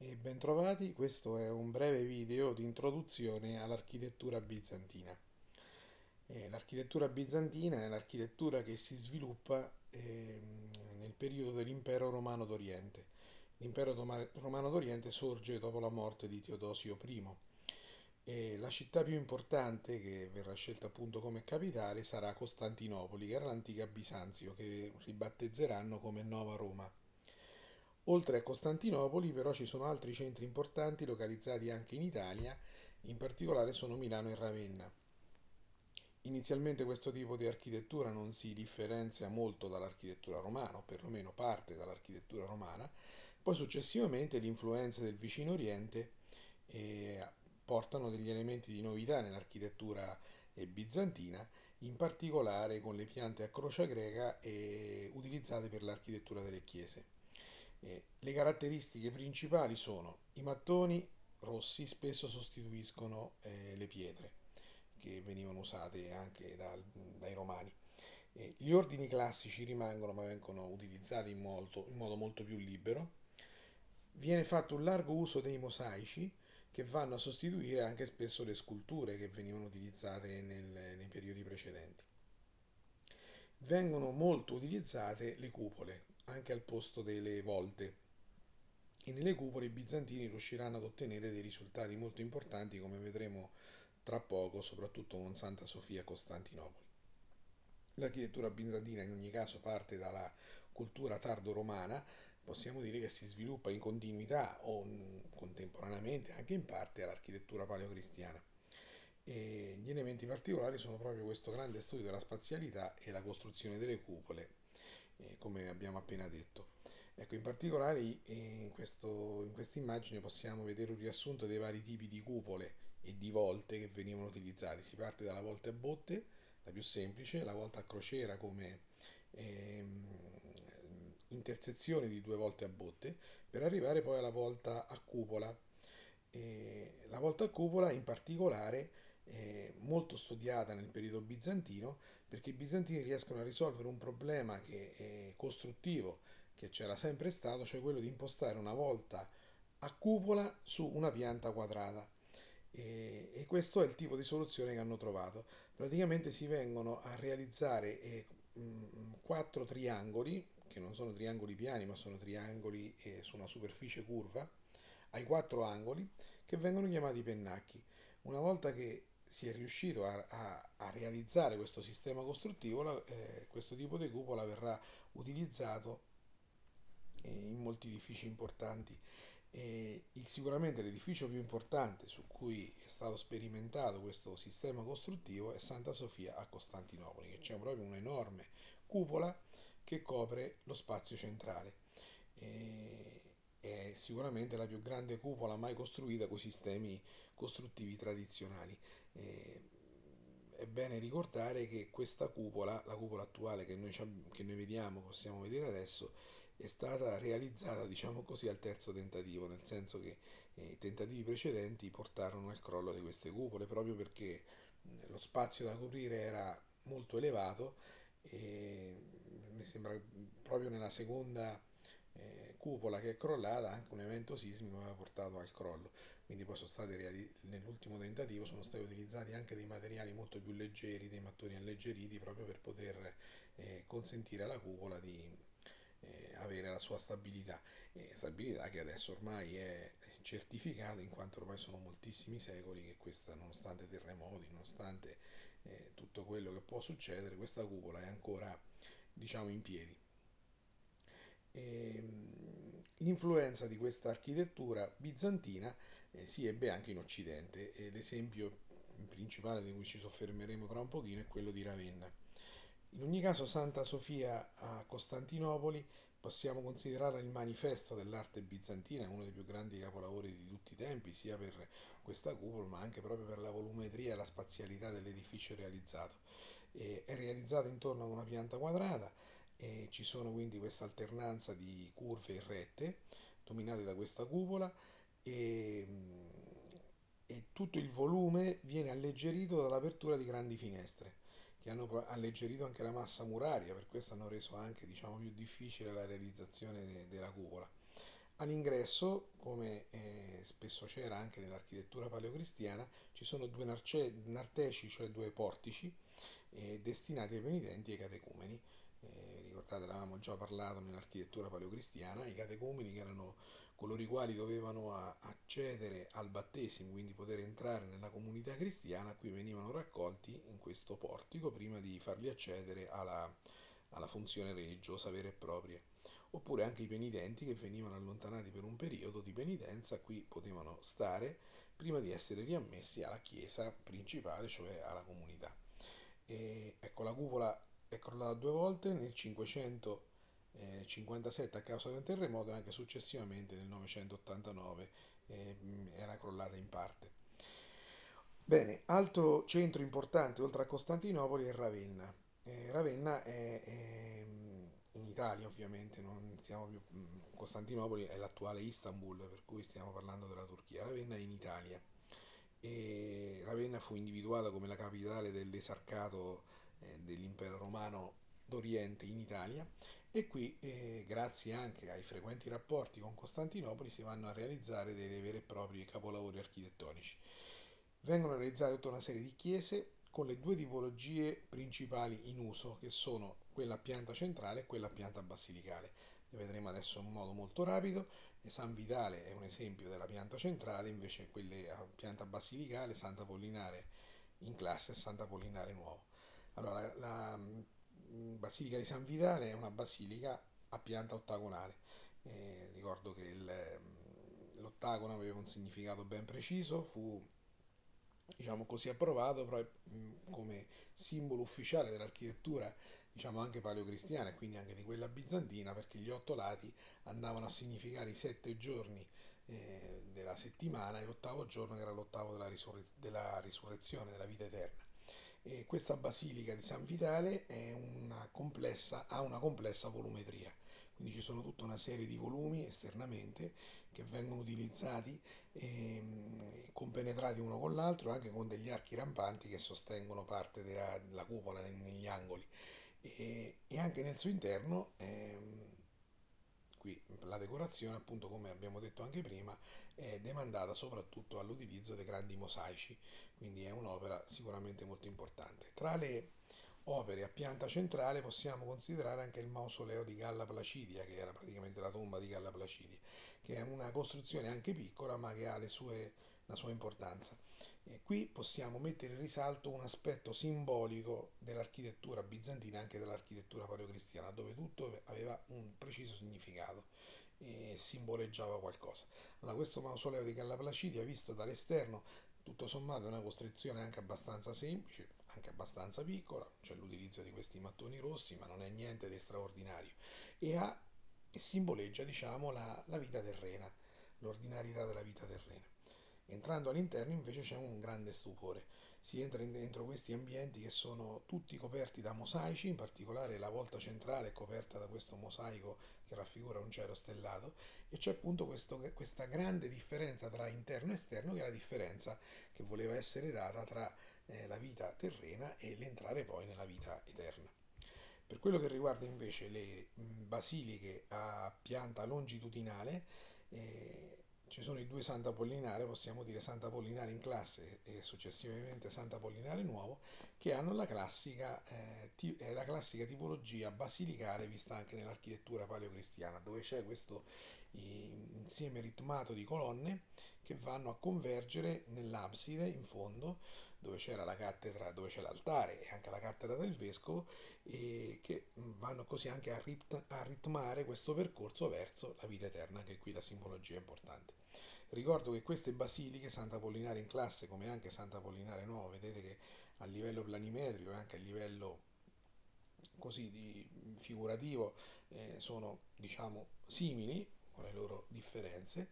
E bentrovati, questo è un breve video di introduzione all'architettura bizantina. L'architettura bizantina è l'architettura che si sviluppa eh, nel periodo dell'impero romano d'Oriente. L'impero romano d'Oriente sorge dopo la morte di Teodosio I. E la città più importante che verrà scelta appunto come capitale sarà Costantinopoli, che era l'antica Bisanzio, che ribattezzeranno come Nuova Roma. Oltre a Costantinopoli però ci sono altri centri importanti localizzati anche in Italia, in particolare sono Milano e Ravenna. Inizialmente questo tipo di architettura non si differenzia molto dall'architettura romana, o perlomeno parte dall'architettura romana, poi successivamente le influenze del vicino Oriente eh, portano degli elementi di novità nell'architettura eh, bizantina, in particolare con le piante a croce greca eh, utilizzate per l'architettura delle chiese. Eh, le caratteristiche principali sono i mattoni rossi spesso sostituiscono eh, le pietre che venivano usate anche dal, dai romani. Eh, gli ordini classici rimangono ma vengono utilizzati in, molto, in modo molto più libero. Viene fatto un largo uso dei mosaici che vanno a sostituire anche spesso le sculture che venivano utilizzate nel, nei periodi precedenti. Vengono molto utilizzate le cupole, anche al posto delle volte. E nelle cupole i bizantini riusciranno ad ottenere dei risultati molto importanti, come vedremo tra poco, soprattutto con Santa Sofia a Costantinopoli. L'architettura bizantina in ogni caso parte dalla cultura tardo-romana, possiamo dire che si sviluppa in continuità o contemporaneamente anche in parte all'architettura paleocristiana. E gli elementi particolari sono proprio questo grande studio della spazialità e la costruzione delle cupole eh, come abbiamo appena detto. Ecco, in particolare in, questo, in questa immagine possiamo vedere un riassunto dei vari tipi di cupole e di volte che venivano utilizzati. Si parte dalla volta a botte, la più semplice, la volta a crociera come ehm, intersezione di due volte a botte, per arrivare poi alla volta a cupola. E la volta a cupola in particolare eh, molto studiata nel periodo bizantino perché i bizantini riescono a risolvere un problema che è costruttivo che c'era sempre stato, cioè quello di impostare una volta a cupola su una pianta quadrata. E, e questo è il tipo di soluzione che hanno trovato. Praticamente si vengono a realizzare eh, quattro triangoli, che non sono triangoli piani, ma sono triangoli eh, su una superficie curva, ai quattro angoli, che vengono chiamati pennacchi. Una volta che si è riuscito a, a, a realizzare questo sistema costruttivo, eh, questo tipo di cupola verrà utilizzato eh, in molti edifici importanti. E sicuramente l'edificio più importante su cui è stato sperimentato questo sistema costruttivo è Santa Sofia a Costantinopoli, che c'è proprio un'enorme cupola che copre lo spazio centrale. E è sicuramente la più grande cupola mai costruita con sistemi costruttivi tradizionali. E è bene ricordare che questa cupola, la cupola attuale che noi, che noi vediamo, possiamo vedere adesso, è stata realizzata, diciamo così, al terzo tentativo, nel senso che eh, i tentativi precedenti portarono al crollo di queste cupole proprio perché lo spazio da coprire era molto elevato e mi sembra proprio nella seconda eh, cupola che è crollata, anche un evento sismico aveva portato al crollo. Quindi poi sono stati nell'ultimo tentativo sono stati utilizzati anche dei materiali molto più leggeri, dei mattoni alleggeriti, proprio per poter eh, consentire alla cupola di eh, avere la sua stabilità. E stabilità che adesso ormai è certificata in quanto ormai sono moltissimi secoli che questa, nonostante terremoti, nonostante eh, tutto quello che può succedere, questa cupola è ancora diciamo in piedi. Ehm, l'influenza di questa architettura bizantina eh, si ebbe anche in Occidente e l'esempio principale di cui ci soffermeremo tra un pochino è quello di Ravenna. In ogni caso Santa Sofia a Costantinopoli possiamo considerare il manifesto dell'arte bizantina, uno dei più grandi capolavori di tutti i tempi, sia per questa cupola ma anche proprio per la volumetria e la spazialità dell'edificio realizzato. È realizzato intorno ad una pianta quadrata e ci sono quindi questa alternanza di curve e rette dominate da questa cupola e, e tutto il volume viene alleggerito dall'apertura di grandi finestre che hanno alleggerito anche la massa muraria, per questo hanno reso anche diciamo, più difficile la realizzazione de- della cupola. All'ingresso, come eh, spesso c'era anche nell'architettura paleocristiana, ci sono due narce- narteci, cioè due portici, eh, destinati ai penitenti e ai catecumeni. Eh, ricordate, l'avevamo già parlato nell'architettura paleocristiana, i catecumeni che erano coloro i quali dovevano accedere al battesimo, quindi poter entrare nella comunità cristiana, qui venivano raccolti in questo portico prima di farli accedere alla, alla funzione religiosa vera e propria. Oppure anche i penitenti che venivano allontanati per un periodo di penitenza, qui potevano stare prima di essere riammessi alla chiesa principale, cioè alla comunità. E, ecco, la cupola è crollata due volte nel 500 57 a causa di un terremoto e anche successivamente nel 989 eh, era crollata in parte. Bene, altro centro importante oltre a Costantinopoli è Ravenna. Eh, Ravenna è, è, in Italia ovviamente, più, Costantinopoli è l'attuale Istanbul, per cui stiamo parlando della Turchia. Ravenna è in Italia. E Ravenna fu individuata come la capitale dell'esarcato dell'impero romano d'Oriente in Italia e qui, eh, grazie anche ai frequenti rapporti con Costantinopoli, si vanno a realizzare dei veri e propri capolavori architettonici. Vengono realizzate tutta una serie di chiese con le due tipologie principali in uso, che sono quella a pianta centrale e quella a pianta basilicale. Le vedremo adesso in modo molto rapido. San Vitale è un esempio della pianta centrale, invece quelle a pianta basilicale, Santa Pollinare in classe e Santa Pollinare nuovo. Allora, la, la Basilica di San Vitale è una basilica a pianta ottagonale. Eh, ricordo che il, mm, l'ottagono aveva un significato ben preciso, fu diciamo così approvato però mm, come simbolo ufficiale dell'architettura diciamo anche paleocristiana e quindi anche di quella bizantina perché gli otto lati andavano a significare i sette giorni eh, della settimana e l'ottavo giorno che era l'ottavo della, risurre- della risurrezione, della vita eterna. E questa basilica di San Vitale una complessa, ha una complessa volumetria, quindi ci sono tutta una serie di volumi esternamente che vengono utilizzati e ehm, compenetrati uno con l'altro, anche con degli archi rampanti che sostengono parte della, della cupola negli angoli. E, e, anche nel suo interno ehm, qui la decorazione, appunto come abbiamo detto anche prima, è demandata soprattutto all'utilizzo dei grandi mosaici, quindi è un'opera sicuramente molto importante. Tra le opere a pianta centrale possiamo considerare anche il mausoleo di Galla Placidia, che era praticamente la tomba di Galla Placidia, che è una costruzione anche piccola ma che ha sue, la sua importanza. E qui possiamo mettere in risalto un aspetto simbolico dell'architettura bizantina, anche dell'architettura paleocristiana, dove tutto aveva un preciso significato e simboleggiava qualcosa. Allora, questo mausoleo di Galla Placidia, visto dall'esterno, tutto sommato è una costruzione anche abbastanza semplice, anche abbastanza piccola, c'è l'utilizzo di questi mattoni rossi, ma non è niente di straordinario e, ha, e simboleggia diciamo, la, la vita terrena, l'ordinarietà della vita terrena. Entrando all'interno invece c'è un grande stupore. Si entra dentro questi ambienti che sono tutti coperti da mosaici, in particolare la volta centrale è coperta da questo mosaico che raffigura un cielo stellato e c'è appunto questo, questa grande differenza tra interno e esterno che è la differenza che voleva essere data tra eh, la vita terrena e l'entrare poi nella vita eterna. Per quello che riguarda invece le basiliche a pianta longitudinale, eh, ci sono i due Santa Pollinare, possiamo dire Santa Pollinare in classe e successivamente Santa Pollinare nuovo, che hanno la classica, eh, eh, la classica tipologia basilicare vista anche nell'architettura paleocristiana, dove c'è questo insieme ritmato di colonne che vanno a convergere nell'abside in fondo dove c'era la cattedra, dove c'è l'altare e anche la cattedra del vescovo e che vanno così anche a, rit- a ritmare questo percorso verso la vita eterna, che qui la simbologia è importante. Ricordo che queste basiliche, Santa Pollinare in classe come anche Santa Pollinare nuovo, vedete che a livello planimetrico e anche a livello così di figurativo eh, sono diciamo simili con le loro differenze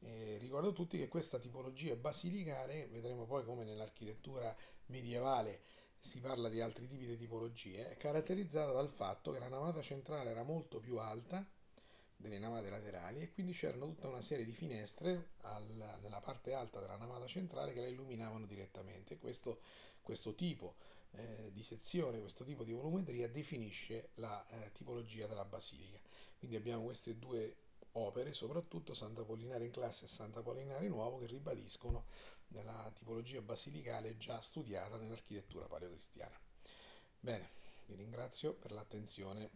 eh, ricordo a tutti che questa tipologia basilicare, vedremo poi come nell'architettura medievale si parla di altri tipi di tipologie, è caratterizzata dal fatto che la navata centrale era molto più alta delle navate laterali e quindi c'erano tutta una serie di finestre alla, nella parte alta della navata centrale che la illuminavano direttamente. Questo, questo tipo eh, di sezione, questo tipo di volumetria definisce la eh, tipologia della basilica. Quindi abbiamo queste due opere, soprattutto Sant'Apollinare in classe e Sant'Apollinare nuovo, che ribadiscono la tipologia basilicale già studiata nell'architettura paleocristiana. Bene, vi ringrazio per l'attenzione.